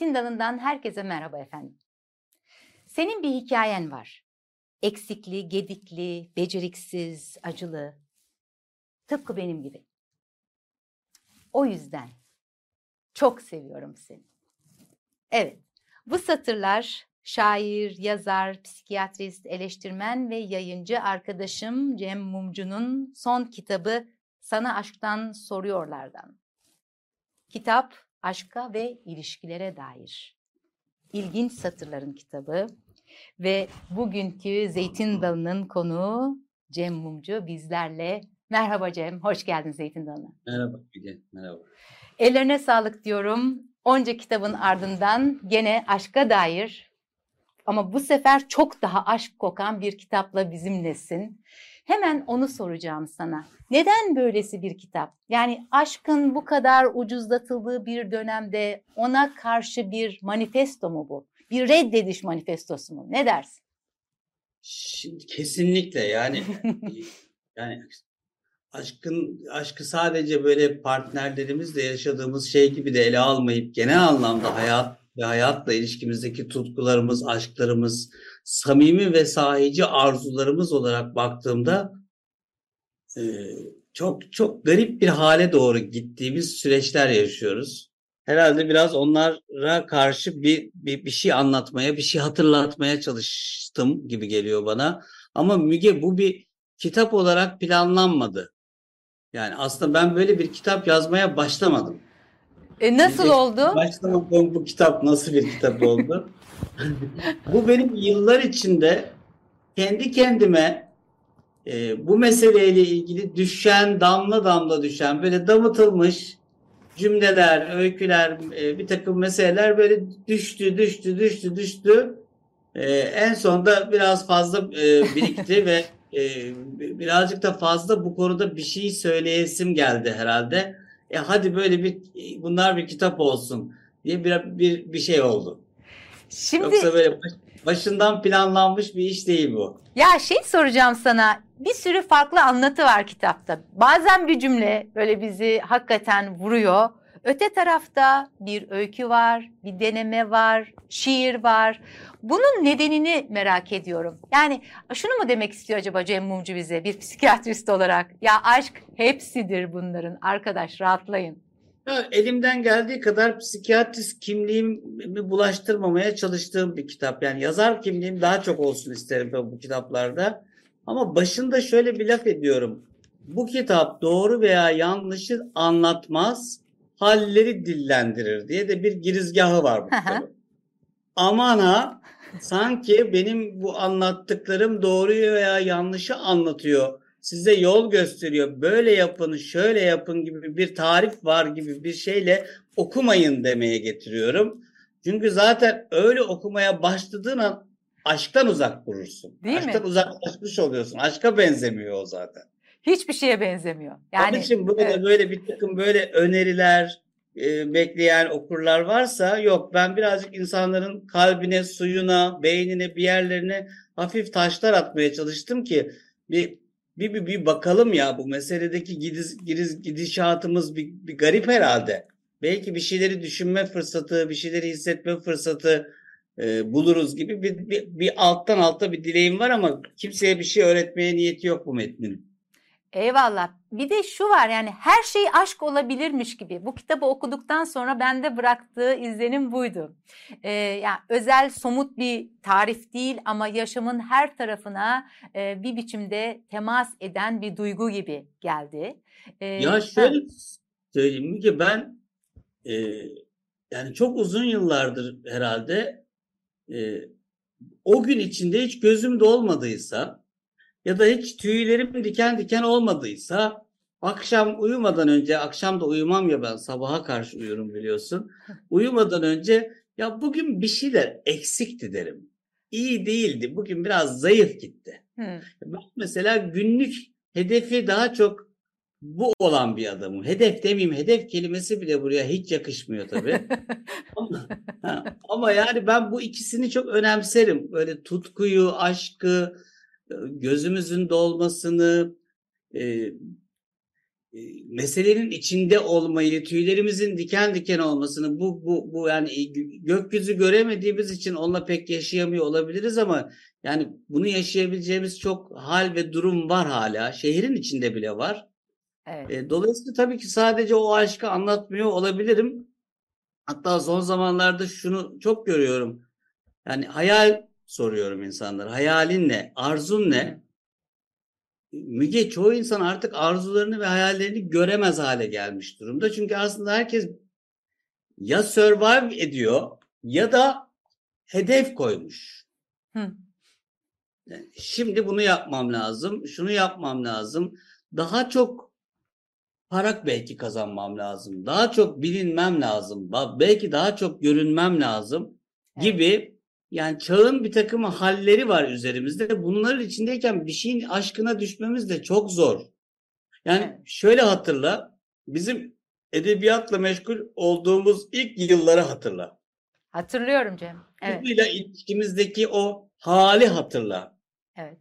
Zeytin Dalı'ndan herkese merhaba efendim. Senin bir hikayen var. Eksikli, gedikli, beceriksiz, acılı. Tıpkı benim gibi. O yüzden çok seviyorum seni. Evet, bu satırlar şair, yazar, psikiyatrist, eleştirmen ve yayıncı arkadaşım Cem Mumcu'nun son kitabı Sana Aşktan Soruyorlardan. Kitap aşka ve ilişkilere dair. İlginç satırların kitabı ve bugünkü Zeytin Dalı'nın konuğu Cem Mumcu bizlerle. Merhaba Cem, hoş geldin Zeytin Dalı'na. Merhaba Bilge, merhaba. Ellerine sağlık diyorum. Onca kitabın ardından gene aşka dair ama bu sefer çok daha aşk kokan bir kitapla bizimlesin. Hemen onu soracağım sana. Neden böylesi bir kitap? Yani aşkın bu kadar ucuzlatıldığı bir dönemde ona karşı bir manifesto mu bu? Bir reddediş manifestosu mu? Ne dersin? Şimdi kesinlikle yani yani aşkın aşkı sadece böyle partnerlerimizle yaşadığımız şey gibi de ele almayıp genel anlamda hayat ve hayatla ilişkimizdeki tutkularımız, aşklarımız, samimi ve sahici arzularımız olarak baktığımda e, çok çok garip bir hale doğru gittiğimiz süreçler yaşıyoruz. Herhalde biraz onlara karşı bir, bir bir şey anlatmaya, bir şey hatırlatmaya çalıştım gibi geliyor bana. Ama Müge bu bir kitap olarak planlanmadı. Yani aslında ben böyle bir kitap yazmaya başlamadım. E nasıl Müge, oldu? Başlamadım bu kitap nasıl bir kitap oldu? bu benim yıllar içinde kendi kendime e, bu meseleyle ilgili düşen, damla damla düşen, böyle damıtılmış cümleler, öyküler, e, bir takım meseleler böyle düştü, düştü, düştü, düştü. E, en sonunda biraz fazla e, birikti ve e, birazcık da fazla bu konuda bir şey söyleyesim geldi herhalde. E hadi böyle bir bunlar bir kitap olsun diye bir bir, bir şey oldu. Şimdi Yoksa böyle baş, başından planlanmış bir iş değil bu. Ya şey soracağım sana. Bir sürü farklı anlatı var kitapta. Bazen bir cümle böyle bizi hakikaten vuruyor. Öte tarafta bir öykü var, bir deneme var, şiir var. Bunun nedenini merak ediyorum. Yani şunu mu demek istiyor acaba Cem Mumcu bize bir psikiyatrist olarak? Ya aşk hepsidir bunların arkadaş rahatlayın. Ya, elimden geldiği kadar psikiyatrist kimliğimi bulaştırmamaya çalıştığım bir kitap. Yani yazar kimliğim daha çok olsun isterim bu kitaplarda. Ama başında şöyle bir laf ediyorum. Bu kitap doğru veya yanlışı anlatmaz, halleri dillendirir diye de bir girizgahı var bu kitabın. Aman ha sanki benim bu anlattıklarım doğruyu veya yanlışı anlatıyor. Size yol gösteriyor. Böyle yapın, şöyle yapın gibi bir tarif var gibi bir şeyle okumayın demeye getiriyorum. Çünkü zaten öyle okumaya başladığın an aşktan uzak durursun. Değil aşktan mi? uzaklaşmış oluyorsun. Aşka benzemiyor o zaten. Hiçbir şeye benzemiyor. Yani, Onun için böyle evet. böyle bir takım böyle öneriler e, bekleyen okurlar varsa yok ben birazcık insanların kalbine, suyuna, beynine, bir yerlerine hafif taşlar atmaya çalıştım ki bir bir bir, bir bakalım ya bu meseledeki gidiz, gidiz, gidişatımız bir, bir garip herhalde. Belki bir şeyleri düşünme fırsatı, bir şeyleri hissetme fırsatı e, buluruz gibi bir, bir, bir alttan alta bir dileğim var ama kimseye bir şey öğretmeye niyeti yok bu metnin. Eyvallah. Bir de şu var yani her şey aşk olabilirmiş gibi. Bu kitabı okuduktan sonra bende bıraktığı izlenim buydu. Ee, yani özel somut bir tarif değil ama yaşamın her tarafına e, bir biçimde temas eden bir duygu gibi geldi. Ee, ya şöyle ha. söyleyeyim ki ben e, yani çok uzun yıllardır herhalde e, o gün içinde hiç gözümde olmadıysa ya da hiç tüylerim diken diken olmadıysa akşam uyumadan önce akşam da uyumam ya ben sabaha karşı uyurum biliyorsun. Uyumadan önce ya bugün bir şeyler eksikti derim. İyi değildi. Bugün biraz zayıf gitti. Hmm. Ben mesela günlük hedefi daha çok bu olan bir adamım. Hedef demeyeyim. Hedef kelimesi bile buraya hiç yakışmıyor tabii. ama, ha, ama yani ben bu ikisini çok önemserim. Böyle tutkuyu, aşkı, gözümüzün dolmasını, e, e, meselenin içinde olmayı, tüylerimizin diken diken olmasını bu bu bu yani gökyüzü göremediğimiz için onunla pek yaşayamıyor olabiliriz ama yani bunu yaşayabileceğimiz çok hal ve durum var hala. Şehrin içinde bile var. Evet. E, dolayısıyla tabii ki sadece o aşkı anlatmıyor olabilirim. Hatta son zamanlarda şunu çok görüyorum. Yani hayal soruyorum insanlara. Hayalin ne? Arzun ne? Müge çoğu insan artık arzularını ve hayallerini göremez hale gelmiş durumda. Çünkü aslında herkes ya survive ediyor ya da hedef koymuş. Hı. Şimdi bunu yapmam lazım, şunu yapmam lazım. Daha çok para belki kazanmam lazım. Daha çok bilinmem lazım. Belki daha çok görünmem lazım gibi yani çağın bir takım halleri var üzerimizde. Bunların içindeyken bir şeyin aşkına düşmemiz de çok zor. Yani şöyle hatırla. Bizim edebiyatla meşgul olduğumuz ilk yılları hatırla. Hatırlıyorum Cem. Evet. Kurguyla ilişkimizdeki o hali hatırla. Evet.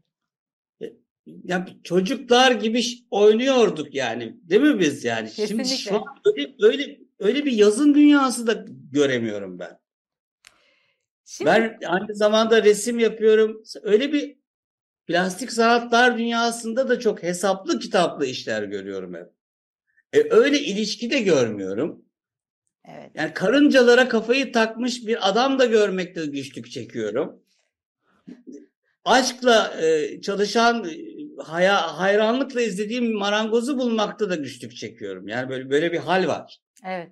Ya çocuklar gibi oynuyorduk yani. Değil mi biz yani? Şimdi Kesinlikle. şu an öyle, öyle öyle bir yazın dünyası da göremiyorum ben. Şimdi Ben aynı zamanda resim yapıyorum. Öyle bir plastik sanatlar dünyasında da çok hesaplı kitaplı işler görüyorum hep. E, öyle ilişki de görmüyorum. evet. Yani karıncalara kafayı takmış bir adam da görmekte güçlük çekiyorum. Aşkla e, çalışan, e, haya, hayranlıkla izlediğim marangozu bulmakta da güçlük çekiyorum. Yani böyle böyle bir hal var. Evet.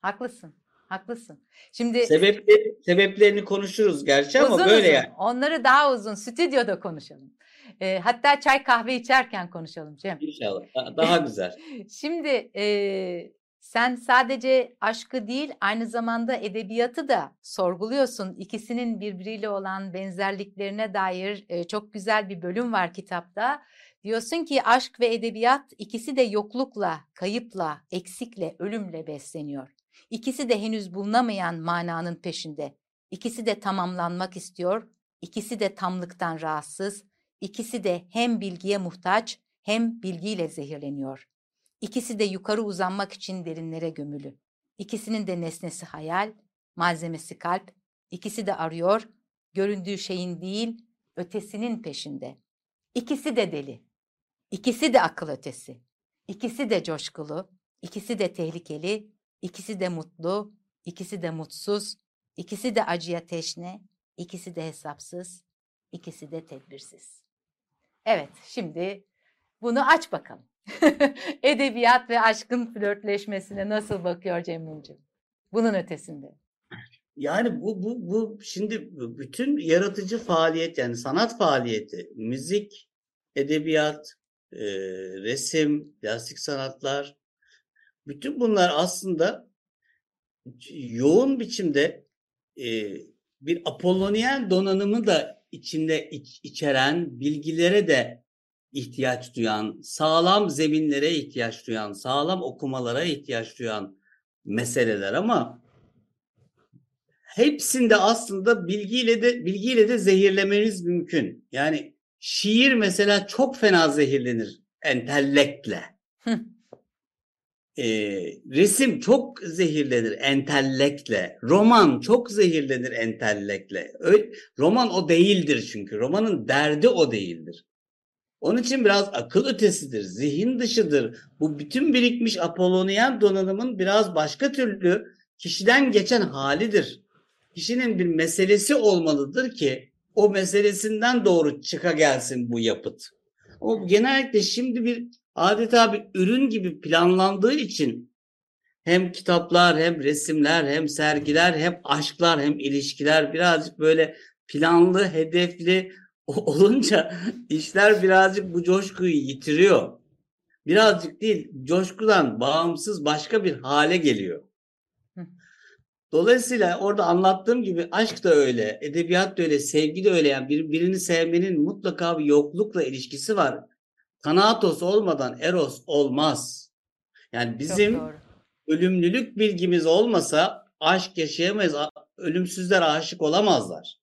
Haklısın. Haklısın. Şimdi Sebepleri, sebeplerini konuşuruz gerçi ama uzun böyle uzun. yani. Onları daha uzun stüdyoda konuşalım. Ee, hatta çay kahve içerken konuşalım Cem. İnşallah. Daha- Daha güzel. Şimdi e, sen sadece aşkı değil aynı zamanda edebiyatı da sorguluyorsun. İkisinin birbiriyle olan benzerliklerine dair e, çok güzel bir bölüm var kitapta. Diyorsun ki aşk ve edebiyat ikisi de yoklukla, kayıpla, eksikle, ölümle besleniyor. İkisi de henüz bulunamayan mananın peşinde. İkisi de tamamlanmak istiyor. İkisi de tamlıktan rahatsız. İkisi de hem bilgiye muhtaç hem bilgiyle zehirleniyor. İkisi de yukarı uzanmak için derinlere gömülü. İkisinin de nesnesi hayal, malzemesi kalp. İkisi de arıyor, göründüğü şeyin değil, ötesinin peşinde. İkisi de deli. İkisi de akıl ötesi. İkisi de coşkulu, ikisi de tehlikeli, ikisi de mutlu, ikisi de mutsuz, ikisi de acıya teşne, ikisi de hesapsız, ikisi de tedbirsiz. Evet, şimdi bunu aç bakalım. Edebiyat ve aşkın flörtleşmesine nasıl bakıyor Cemil'ciğim? Bunun ötesinde. Yani bu bu bu şimdi bütün yaratıcı faaliyet yani sanat faaliyeti, müzik, edebiyat, e, resim, plastik sanatlar bütün bunlar aslında yoğun biçimde e, bir Apollonian donanımı da içinde iç- içeren bilgilere de ihtiyaç duyan, sağlam zeminlere ihtiyaç duyan, sağlam okumalara ihtiyaç duyan meseleler ama hepsinde aslında bilgiyle de bilgiyle de zehirlemeniz mümkün. Yani şiir mesela çok fena zehirlenir entellektle. Ee, resim çok zehirlenir entellektle. Roman çok zehirlenir entellektle. Öyle, roman o değildir çünkü. Romanın derdi o değildir. Onun için biraz akıl ötesidir, zihin dışıdır. Bu bütün birikmiş Apollonian donanımın biraz başka türlü kişiden geçen halidir. Kişinin bir meselesi olmalıdır ki o meselesinden doğru çıka gelsin bu yapıt. O genellikle şimdi bir adeta bir ürün gibi planlandığı için hem kitaplar hem resimler hem sergiler hem aşklar hem ilişkiler birazcık böyle planlı, hedefli olunca işler birazcık bu coşkuyu yitiriyor. Birazcık değil, coşkudan bağımsız başka bir hale geliyor. Dolayısıyla orada anlattığım gibi aşk da öyle, edebiyat da öyle, sevgi de öyle. Yani bir, birini sevmenin mutlaka bir yoklukla ilişkisi var. Thanatos olmadan eros olmaz. Yani bizim ölümlülük bilgimiz olmasa aşk yaşayamayız. Ölümsüzler aşık olamazlar.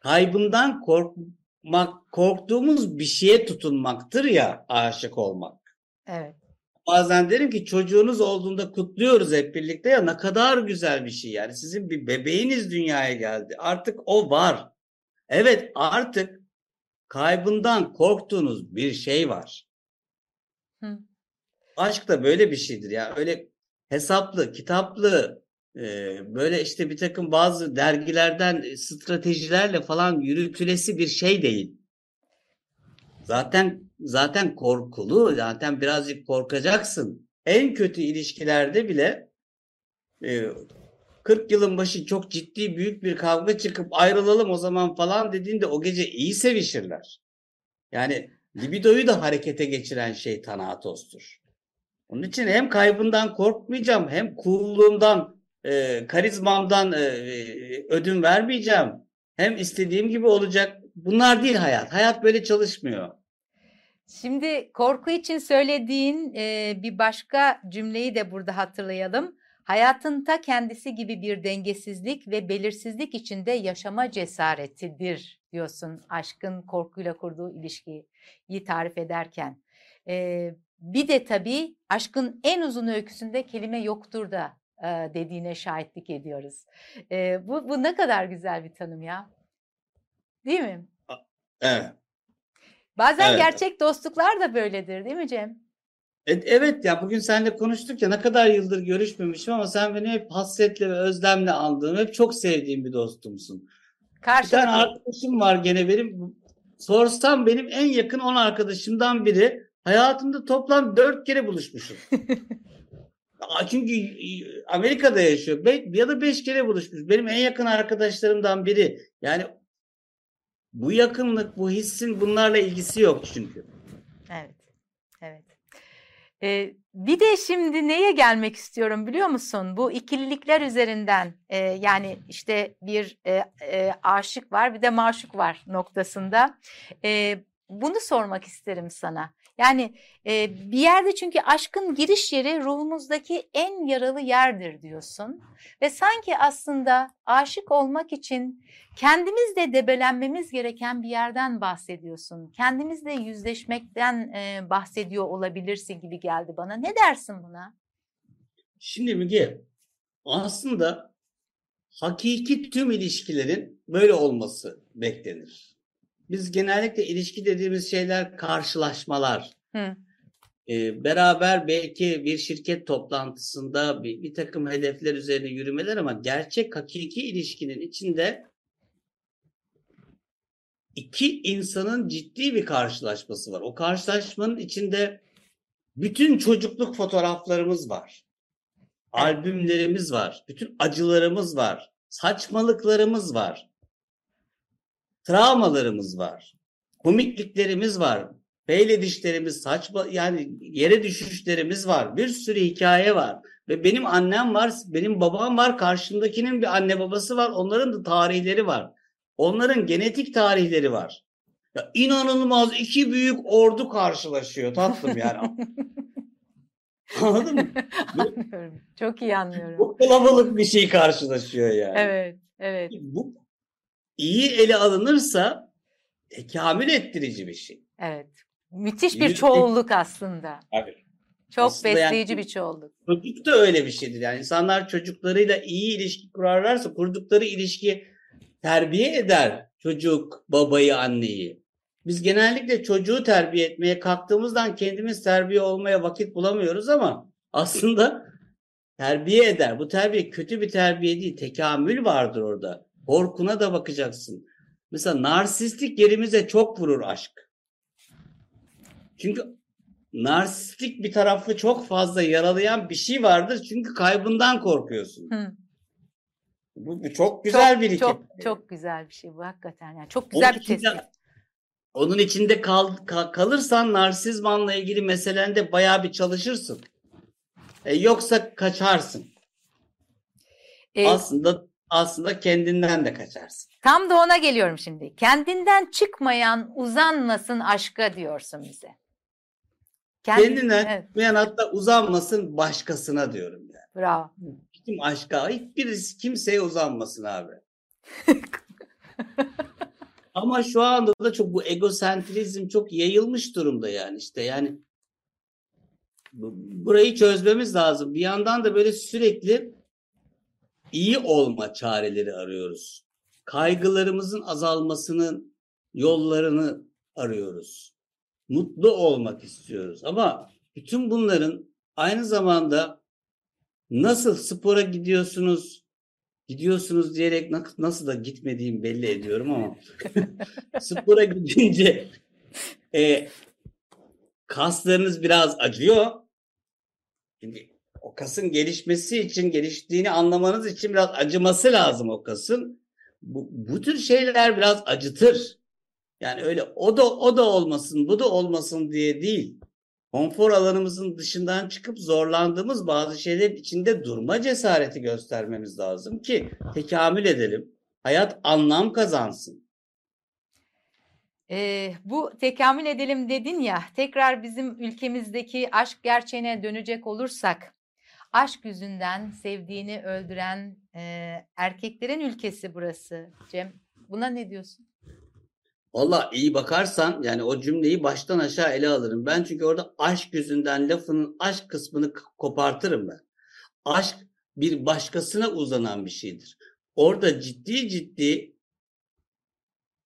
Kaybından korkmak, korktuğumuz bir şeye tutunmaktır ya aşık olmak. Evet. Bazen derim ki çocuğunuz olduğunda kutluyoruz hep birlikte ya ne kadar güzel bir şey yani sizin bir bebeğiniz dünyaya geldi artık o var. Evet artık kaybından korktuğunuz bir şey var. Hı. Aşk da böyle bir şeydir ya öyle hesaplı, kitaplı, e, böyle işte bir takım bazı dergilerden e, stratejilerle falan yürütülesi bir şey değil. Zaten zaten korkulu, zaten birazcık korkacaksın. En kötü ilişkilerde bile e, 40 yılın başı çok ciddi büyük bir kavga çıkıp ayrılalım o zaman falan dediğinde o gece iyi sevişirler. Yani libidoyu da harekete geçiren şey Tanatos'tur. Onun için hem kaybından korkmayacağım hem coolluğumdan, e, karizmamdan e, ödün vermeyeceğim. Hem istediğim gibi olacak. Bunlar değil hayat. Hayat böyle çalışmıyor. Şimdi korku için söylediğin e, bir başka cümleyi de burada hatırlayalım. Hayatın ta kendisi gibi bir dengesizlik ve belirsizlik içinde yaşama cesaretidir diyorsun aşkın korkuyla kurduğu ilişkiyi tarif ederken. E, bir de tabii aşkın en uzun öyküsünde kelime yoktur da e, dediğine şahitlik ediyoruz. E, bu, bu ne kadar güzel bir tanım ya. Değil mi? Evet. Bazen evet. gerçek dostluklar da böyledir değil mi Cem? Evet ya bugün seninle konuştuk ya ne kadar yıldır görüşmemişim ama sen beni hep hasretle ve özlemle andığım, hep çok sevdiğim bir dostumsun. Karşılıklı. Bir tane arkadaşım var gene benim. Sorsam benim en yakın 10 arkadaşımdan biri. Hayatımda toplam 4 kere buluşmuşum. Çünkü Amerika'da yaşıyor. Ya da 5 kere buluşmuş. Benim en yakın arkadaşlarımdan biri. Yani bu yakınlık, bu hissin bunlarla ilgisi yok çünkü. Evet. Ee, bir de şimdi neye gelmek istiyorum biliyor musun? Bu ikililikler üzerinden e, yani işte bir e, e, aşık var bir de maşuk var noktasında. E, bunu sormak isterim sana. Yani e, bir yerde çünkü aşkın giriş yeri ruhumuzdaki en yaralı yerdir diyorsun. Ve sanki aslında aşık olmak için kendimizle debelenmemiz gereken bir yerden bahsediyorsun. Kendimizle yüzleşmekten e, bahsediyor olabilirsin gibi geldi bana. Ne dersin buna? Şimdi Müge aslında hakiki tüm ilişkilerin böyle olması beklenir. Biz genellikle ilişki dediğimiz şeyler karşılaşmalar. Hı. Ee, beraber belki bir şirket toplantısında bir, bir takım hedefler üzerine yürümeler ama gerçek hakiki ilişkinin içinde iki insanın ciddi bir karşılaşması var. O karşılaşmanın içinde bütün çocukluk fotoğraflarımız var. Albümlerimiz var. Bütün acılarımız var. Saçmalıklarımız var. Travmalarımız var. Komikliklerimiz var. Peyle dişlerimiz, saçma yani yere düşüşlerimiz var. Bir sürü hikaye var. Ve benim annem var, benim babam var, karşımdakinin bir anne babası var. Onların da tarihleri var. Onların genetik tarihleri var. Ya inanılmaz iki büyük ordu karşılaşıyor tatlım yani. Anladın mı? anlıyorum. Çok iyi anlıyorum. Bu kalabalık bir şey karşılaşıyor yani. Evet, evet. Bu iyi ele alınırsa tekamül ettirici bir şey. Evet. Müthiş bir çoğulluk aslında. Evet. Çok aslında besleyici yani, bir çoğulluk. Çocuk da öyle bir şeydir. Yani insanlar çocuklarıyla iyi ilişki kurarlarsa kurdukları ilişki terbiye eder çocuk babayı anneyi. Biz genellikle çocuğu terbiye etmeye kalktığımızdan kendimiz terbiye olmaya vakit bulamıyoruz ama aslında terbiye eder. Bu terbiye kötü bir terbiye değil. Tekamül vardır orada. Korkuna da bakacaksın. Mesela narsistik yerimize çok vurur aşk. Çünkü narsistik bir tarafı çok fazla yaralayan bir şey vardır. Çünkü kaybından korkuyorsun. Hı. Bu, bu çok güzel çok, bir hikaye. Çok çok güzel bir şey bu hakikaten. Yani çok güzel onun bir tespit. Onun içinde kal, kal, kalırsan narsizmanla ilgili meselende bayağı bir çalışırsın. E, yoksa kaçarsın. E, aslında aslında kendinden de kaçarsın. Tam da ona geliyorum şimdi. Kendinden çıkmayan uzanmasın aşka diyorsun bize. Kendin, kendinden evet. çıkmayan hatta uzanmasın başkasına diyorum yani. Bravo. Kim aşka hiçbirisi kimseye uzanmasın abi. Ama şu anda da çok bu egosentrizm çok yayılmış durumda yani işte yani burayı çözmemiz lazım. Bir yandan da böyle sürekli iyi olma çareleri arıyoruz. Kaygılarımızın azalmasının yollarını arıyoruz. Mutlu olmak istiyoruz. Ama bütün bunların aynı zamanda nasıl spora gidiyorsunuz, gidiyorsunuz diyerek nasıl da gitmediğim belli ediyorum ama spora gidince e, kaslarınız biraz acıyor. Şimdi kasın gelişmesi için, geliştiğini anlamanız için biraz acıması lazım o kasın. Bu, bu tür şeyler biraz acıtır. Yani öyle o da o da olmasın, bu da olmasın diye değil. Konfor alanımızın dışından çıkıp zorlandığımız bazı şeyler içinde durma cesareti göstermemiz lazım ki tekamül edelim. Hayat anlam kazansın. Ee, bu tekamül edelim dedin ya tekrar bizim ülkemizdeki aşk gerçeğine dönecek olursak aşk yüzünden sevdiğini öldüren e, erkeklerin ülkesi burası Cem. Buna ne diyorsun? Valla iyi bakarsan yani o cümleyi baştan aşağı ele alırım. Ben çünkü orada aşk yüzünden lafının aşk kısmını kopartırım ben. Aşk bir başkasına uzanan bir şeydir. Orada ciddi ciddi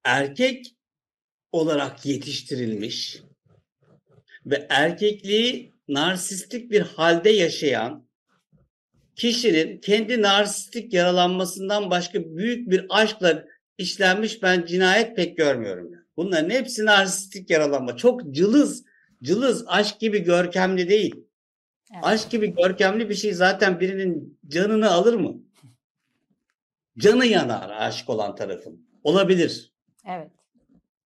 erkek olarak yetiştirilmiş ve erkekliği narsistik bir halde yaşayan kişinin kendi narsistik yaralanmasından başka büyük bir aşkla işlenmiş ben cinayet pek görmüyorum. Bunların hepsi narsistik yaralanma. Çok cılız, cılız aşk gibi görkemli değil. Evet. Aşk gibi görkemli bir şey zaten birinin canını alır mı? Canı yanar aşık olan tarafın. Olabilir. Evet.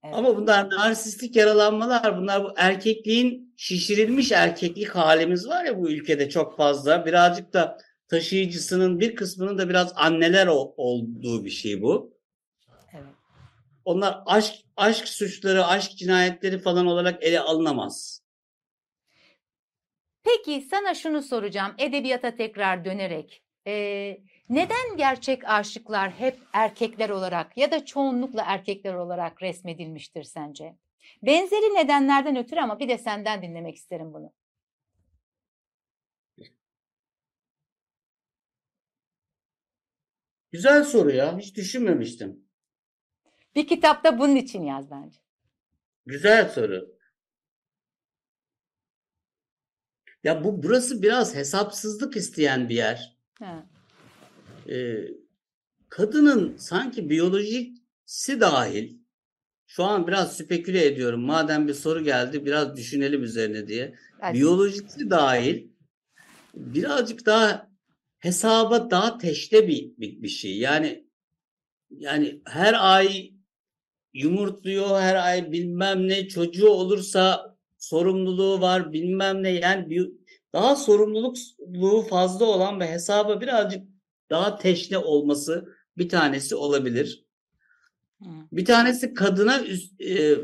evet. Ama bunlar narsistik yaralanmalar. Bunlar bu erkekliğin şişirilmiş erkeklik halimiz var ya bu ülkede çok fazla. Birazcık da taşıyıcısının bir kısmının da biraz anneler olduğu bir şey bu. Onlar aşk aşk suçları, aşk cinayetleri falan olarak ele alınamaz. Peki sana şunu soracağım edebiyata tekrar dönerek. Ee, neden gerçek aşıklar hep erkekler olarak ya da çoğunlukla erkekler olarak resmedilmiştir sence? Benzeri nedenlerden ötürü ama bir de senden dinlemek isterim bunu. Güzel soru ya. Hiç düşünmemiştim. Bir kitapta bunun için yaz bence. Güzel soru. Ya bu burası biraz hesapsızlık isteyen bir yer. Ee, kadının sanki biyolojisi dahil şu an biraz speküle ediyorum. Madem bir soru geldi biraz düşünelim üzerine diye. Biyolojisi dahil birazcık daha hesaba daha teşte bir, bir, bir şey. Yani yani her ay yumurtluyor her ay bilmem ne çocuğu olursa sorumluluğu var bilmem ne yani bir, daha sorumluluğu fazla olan ve hesaba birazcık daha teşne olması bir tanesi olabilir. Bir tanesi kadına üst, e,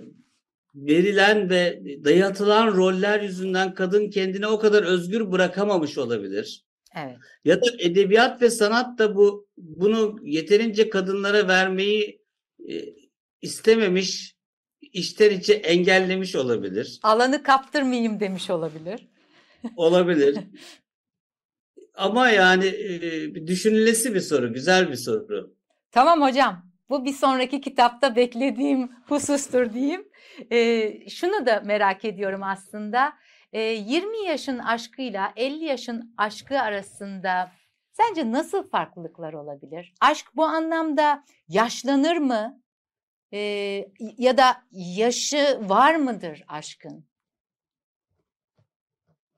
verilen ve dayatılan roller yüzünden kadın kendini o kadar özgür bırakamamış olabilir. Evet. Ya da edebiyat ve sanat da bu bunu yeterince kadınlara vermeyi e, istememiş, içten içe engellemiş olabilir. Alanı kaptırmayayım demiş olabilir. Olabilir. Ama yani e, düşünülesi bir soru, güzel bir soru. Tamam hocam. Bu bir sonraki kitapta beklediğim husustur diyeyim. E, şunu da merak ediyorum aslında. E, 20 yaşın aşkıyla 50 yaşın aşkı arasında sence nasıl farklılıklar olabilir? Aşk bu anlamda yaşlanır mı? e, ya da yaşı var mıdır aşkın?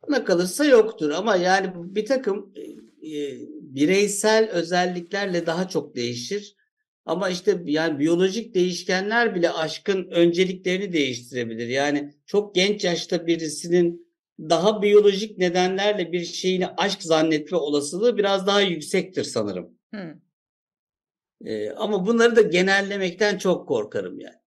Bana kalırsa yoktur ama yani bir takım e, bireysel özelliklerle daha çok değişir. Ama işte yani biyolojik değişkenler bile aşkın önceliklerini değiştirebilir. Yani çok genç yaşta birisinin daha biyolojik nedenlerle bir şeyini aşk zannetme olasılığı biraz daha yüksektir sanırım. Hmm. E, ama bunları da genellemekten çok korkarım yani.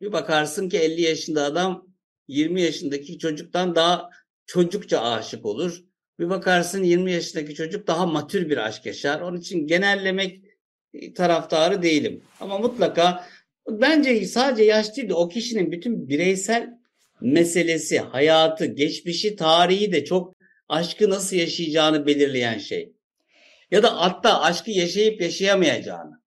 Bir bakarsın ki 50 yaşında adam 20 yaşındaki çocuktan daha çocukça aşık olur. Bir bakarsın 20 yaşındaki çocuk daha matür bir aşk yaşar. Onun için genellemek taraftarı değilim. Ama mutlaka bence sadece yaş değil de o kişinin bütün bireysel meselesi, hayatı, geçmişi, tarihi de çok aşkı nasıl yaşayacağını belirleyen şey. Ya da hatta aşkı yaşayıp yaşayamayacağını.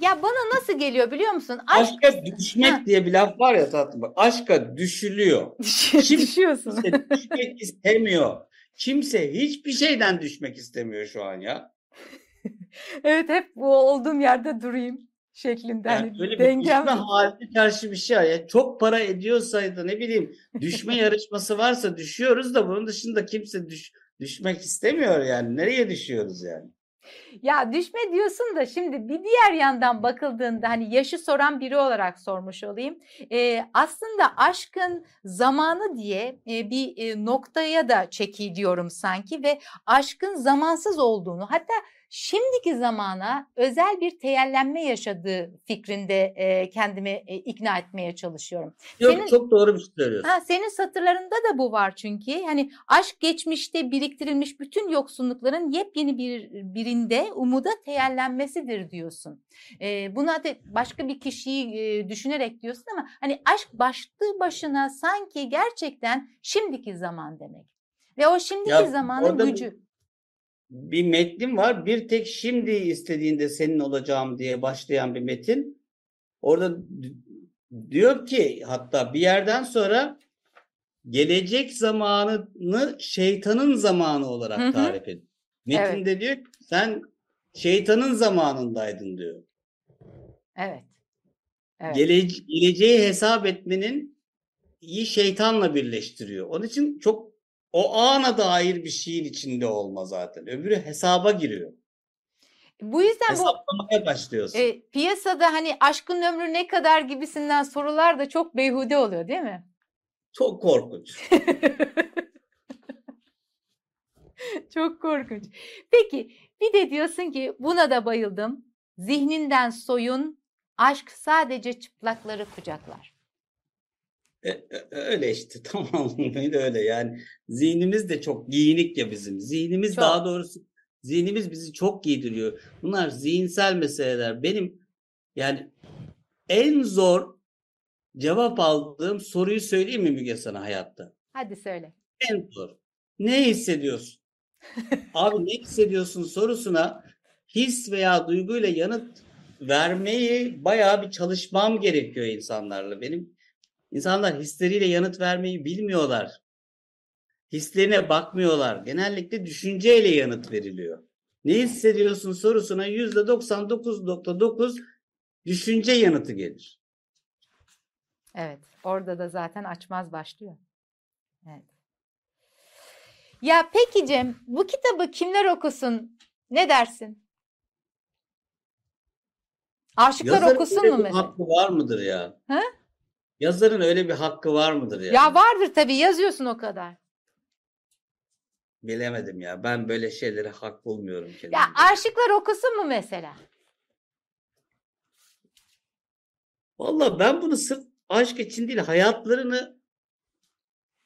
Ya bana nasıl geliyor biliyor musun? Aşk... Aşka düşmek ha. diye bir laf var ya tatlım. Aşka düşülüyor. Kim, Düşüyorsun. Kimse düşmek istemiyor. Kimse hiçbir şeyden düşmek istemiyor şu an ya. Evet hep bu olduğum yerde durayım şeklinde. Yani hani böyle dengem... bir düşme haline karşı bir şey var. Ya çok para ediyorsaydı ne bileyim düşme yarışması varsa düşüyoruz da bunun dışında kimse düş, düşmek istemiyor yani. Nereye düşüyoruz yani? Ya düşme diyorsun da şimdi bir diğer yandan bakıldığında hani yaşı soran biri olarak sormuş olayım. Ee, aslında aşkın zamanı diye e, bir e, noktaya da çekiliyorum sanki ve aşkın zamansız olduğunu hatta şimdiki zamana özel bir teyellenme yaşadığı fikrinde e, kendimi e, ikna etmeye çalışıyorum. Yok senin, çok doğru bir şey söylüyorsun. Ha, senin satırlarında da bu var çünkü. Hani aşk geçmişte biriktirilmiş bütün yoksunlukların yepyeni bir birinde umuda teyellenmesidir diyorsun. E, buna da başka bir kişiyi e, düşünerek diyorsun ama hani aşk başlı başına sanki gerçekten şimdiki zaman demek. Ve o şimdiki ya, zamanın gücü bir metnim var. Bir tek şimdi istediğinde senin olacağım diye başlayan bir metin. Orada diyor ki hatta bir yerden sonra gelecek zamanını şeytanın zamanı olarak tarif ediyor. Metinde evet. diyor sen şeytanın zamanındaydın diyor. Evet. evet. Gele geleceği hesap etmenin iyi şeytanla birleştiriyor. Onun için çok o ana dair bir şeyin içinde olma zaten. Öbürü hesaba giriyor. Bu yüzden Hesaplamaya bu başlıyorsun. E, piyasada hani aşkın ömrü ne kadar gibisinden sorular da çok beyhude oluyor değil mi? Çok korkunç. çok korkunç. Peki bir de diyorsun ki buna da bayıldım. Zihninden soyun, aşk sadece çıplakları kucaklar. E, e, öyle işte tamam öyle yani zihnimiz de çok giyinik ya bizim zihnimiz çok. daha doğrusu zihnimiz bizi çok giydiriyor bunlar zihinsel meseleler benim yani en zor cevap aldığım soruyu söyleyeyim mi Müge sana hayatta? Hadi söyle. En zor. Ne hissediyorsun? Abi ne hissediyorsun sorusuna his veya duyguyla yanıt vermeyi bayağı bir çalışmam gerekiyor insanlarla. Benim İnsanlar hisleriyle yanıt vermeyi bilmiyorlar. Hislerine bakmıyorlar. Genellikle düşünceyle yanıt veriliyor. Ne hissediyorsun sorusuna yüzde 99.9 düşünce yanıtı gelir. Evet, orada da zaten açmaz başlıyor. Evet. Ya peki Cem, bu kitabı kimler okusun? Ne dersin? Aşıklar Yazarın okusun mu mesela? hakkı var mıdır ya? Ha? Yazarın öyle bir hakkı var mıdır yani? Ya vardır tabii yazıyorsun o kadar. Bilemedim ya. Ben böyle şeyleri hak bulmuyorum kendimde. Ya aşıklar okusun mu mesela? Valla ben bunu sırf aşk için değil hayatlarını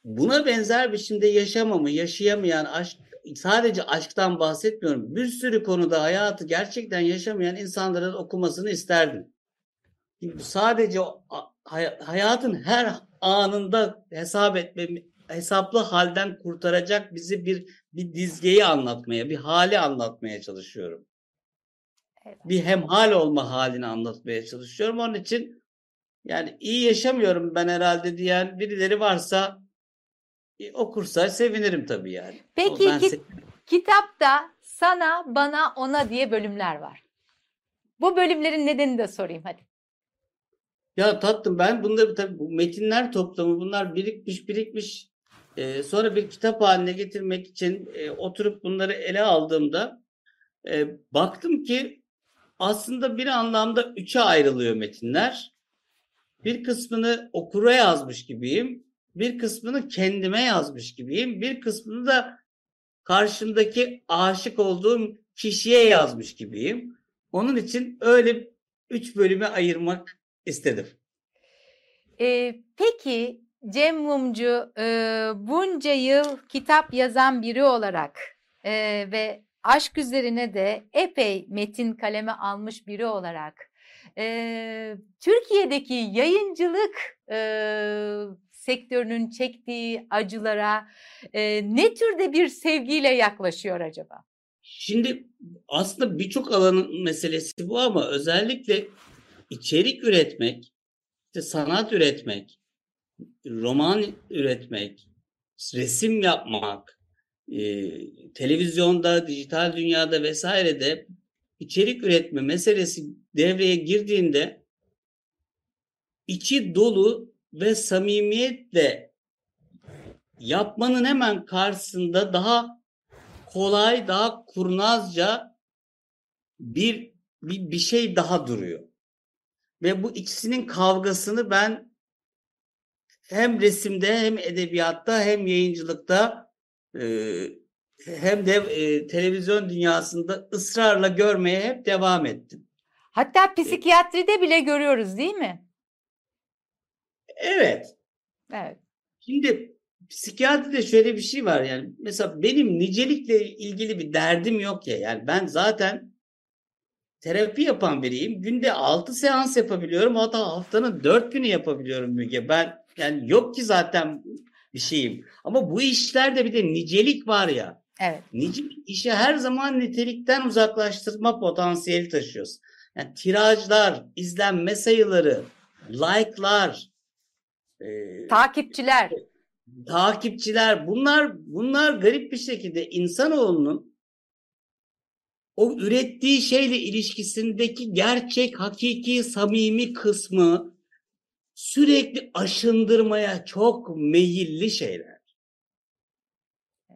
buna benzer biçimde yaşamamı, yaşayamayan aşk sadece aşktan bahsetmiyorum. Bir sürü konuda hayatı gerçekten yaşamayan insanların okumasını isterdim. Sadece hayatın her anında hesap etme, hesaplı halden kurtaracak bizi bir bir dizgeyi anlatmaya, bir hali anlatmaya çalışıyorum. Evet. Bir hemhal olma halini anlatmaya çalışıyorum. Onun için yani iyi yaşamıyorum ben herhalde diyen birileri varsa e, okursa sevinirim tabii yani. Peki ki, kitapta sana, bana, ona diye bölümler var. Bu bölümlerin nedenini de sorayım hadi. Ya tatlım ben bunları tabii bu metinler toplamı bunlar birikmiş birikmiş e, sonra bir kitap haline getirmek için e, oturup bunları ele aldığımda e, baktım ki aslında bir anlamda üçe ayrılıyor metinler. Bir kısmını okura yazmış gibiyim. Bir kısmını kendime yazmış gibiyim. Bir kısmını da karşımdaki aşık olduğum kişiye yazmış gibiyim. Onun için öyle üç bölüme ayırmak istedim. Ee, peki Cem Mumcu e, bunca yıl kitap yazan biri olarak e, ve aşk üzerine de epey metin kaleme almış biri olarak e, Türkiye'deki yayıncılık e, sektörünün çektiği acılara e, ne türde bir sevgiyle yaklaşıyor acaba? Şimdi aslında birçok alanın meselesi bu ama özellikle içerik üretmek, işte sanat üretmek, roman üretmek, resim yapmak, e, televizyonda, dijital dünyada vesairede içerik üretme meselesi devreye girdiğinde içi dolu ve samimiyetle yapmanın hemen karşısında daha kolay, daha kurnazca bir bir, bir şey daha duruyor. Ve bu ikisinin kavgasını ben hem resimde hem edebiyatta hem yayıncılıkta e, hem de e, televizyon dünyasında ısrarla görmeye hep devam ettim. Hatta psikiyatride bile görüyoruz değil mi? Evet. Evet. Şimdi psikiyatride şöyle bir şey var yani mesela benim nicelikle ilgili bir derdim yok ya yani ben zaten terapi yapan biriyim. Günde 6 seans yapabiliyorum hatta haftanın 4 günü yapabiliyorum Müge. Ben yani yok ki zaten bir şeyim. Ama bu işlerde bir de nicelik var ya. Evet. Nicelik işi her zaman nitelikten uzaklaştırma potansiyeli taşıyoruz. Yani tirajlar, izlenme sayıları, like'lar, e, Takipçiler. takipçiler bunlar bunlar garip bir şekilde insanoğlunun o ürettiği şeyle ilişkisindeki gerçek, hakiki, samimi kısmı sürekli aşındırmaya çok meyilli şeyler.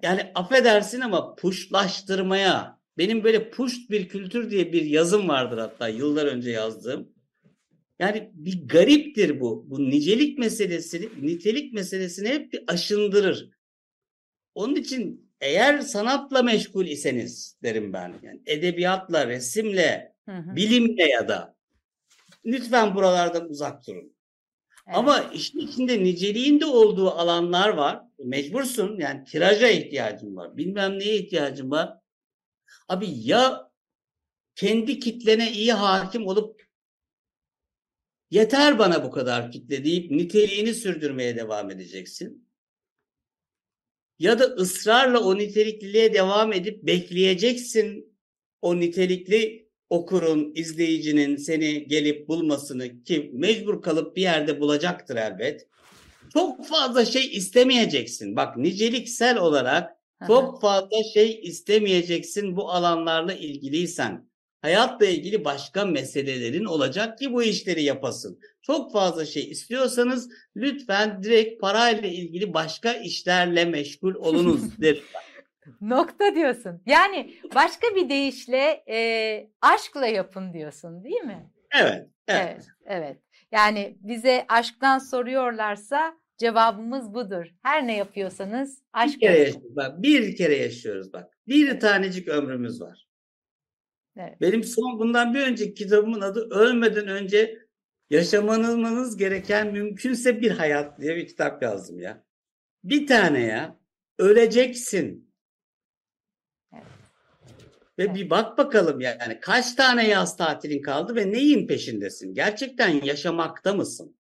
Yani affedersin ama puşlaştırmaya. Benim böyle puşt bir kültür diye bir yazım vardır hatta yıllar önce yazdığım. Yani bir gariptir bu. Bu nicelik meselesini, nitelik meselesini hep bir aşındırır. Onun için eğer sanatla meşgul iseniz derim ben. Yani edebiyatla, resimle, Hı hı. bilimle ya da lütfen buralardan uzak durun. Evet. Ama işin içinde niceliğin de olduğu alanlar var. Mecbursun yani tiraja ihtiyacın var. Bilmem neye ihtiyacın var. Abi ya kendi kitlene iyi hakim olup yeter bana bu kadar kitle deyip niteliğini sürdürmeye devam edeceksin. Ya da ısrarla o nitelikliliğe devam edip bekleyeceksin o nitelikli okurun, izleyicinin seni gelip bulmasını ki mecbur kalıp bir yerde bulacaktır elbet. Çok fazla şey istemeyeceksin. Bak niceliksel olarak çok fazla şey istemeyeceksin bu alanlarla ilgiliysen. Hayatla ilgili başka meselelerin olacak ki bu işleri yapasın. Çok fazla şey istiyorsanız lütfen direkt parayla ilgili başka işlerle meşgul olunuz derim. Nokta diyorsun. Yani başka bir deyişle e, aşkla yapın diyorsun değil mi? Evet, evet. Evet, evet. Yani bize aşktan soruyorlarsa cevabımız budur. Her ne yapıyorsanız Bir aşk kere yapın. yaşıyoruz. Bak, bir kere yaşıyoruz bak. Bir tanecik ömrümüz var. Evet. Benim son bundan bir önceki kitabımın adı Ölmeden önce yaşamanız gereken mümkünse bir hayat diye bir kitap yazdım ya. Bir tane ya. Öleceksin. Evet. Ve Evet. bir bak bakalım yani kaç tane yaz tatilin kaldı ve neyin peşindesin? Gerçekten yaşamakta mısın?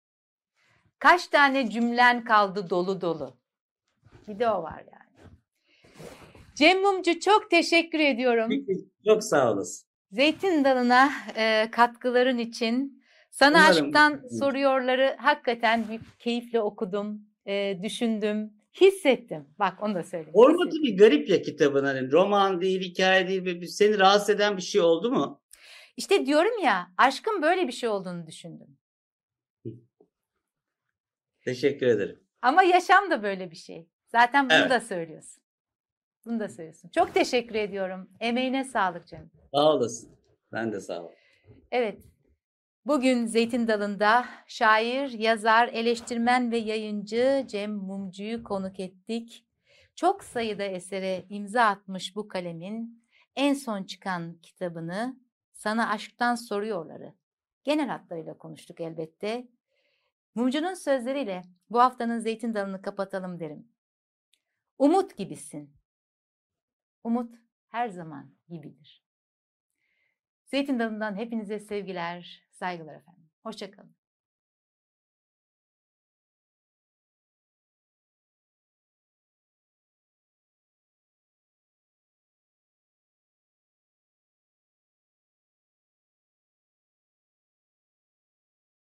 Kaç tane cümlen kaldı dolu dolu? Bir de o var yani. Cem Mumcu çok teşekkür ediyorum. Çok sağ olasın. Zeytin dalına e, katkıların için. Sana Umarım- aşktan soruyorları hakikaten bir keyifle okudum, e, düşündüm, hissettim. Bak onu da söyleyeyim. Hissettim. bir garip ya kitabın hani roman değil, hikaye değil. Seni rahatsız eden bir şey oldu mu? İşte diyorum ya aşkın böyle bir şey olduğunu düşündüm. Teşekkür ederim. Ama yaşam da böyle bir şey. Zaten bunu Evet. da söylüyorsun. Bunu da söylüyorsun. Çok teşekkür ediyorum. Emeğine sağlık canım. Sağ olasın. Ben de sağ ol. Evet. Bugün Zeytin Dalı'nda şair, yazar, eleştirmen ve yayıncı Cem Mumcu'yu konuk ettik. Çok sayıda esere imza atmış bu kalemin en son çıkan kitabını Sana Aşktan Soruyorları genel hatlarıyla konuştuk elbette. Mumcu'nun sözleriyle bu haftanın Zeytin Dalı'nı kapatalım derim. Umut gibisin. Umut her zaman gibidir. Zeytin Dalı'ndan hepinize sevgiler, saygılar efendim. Hoşçakalın.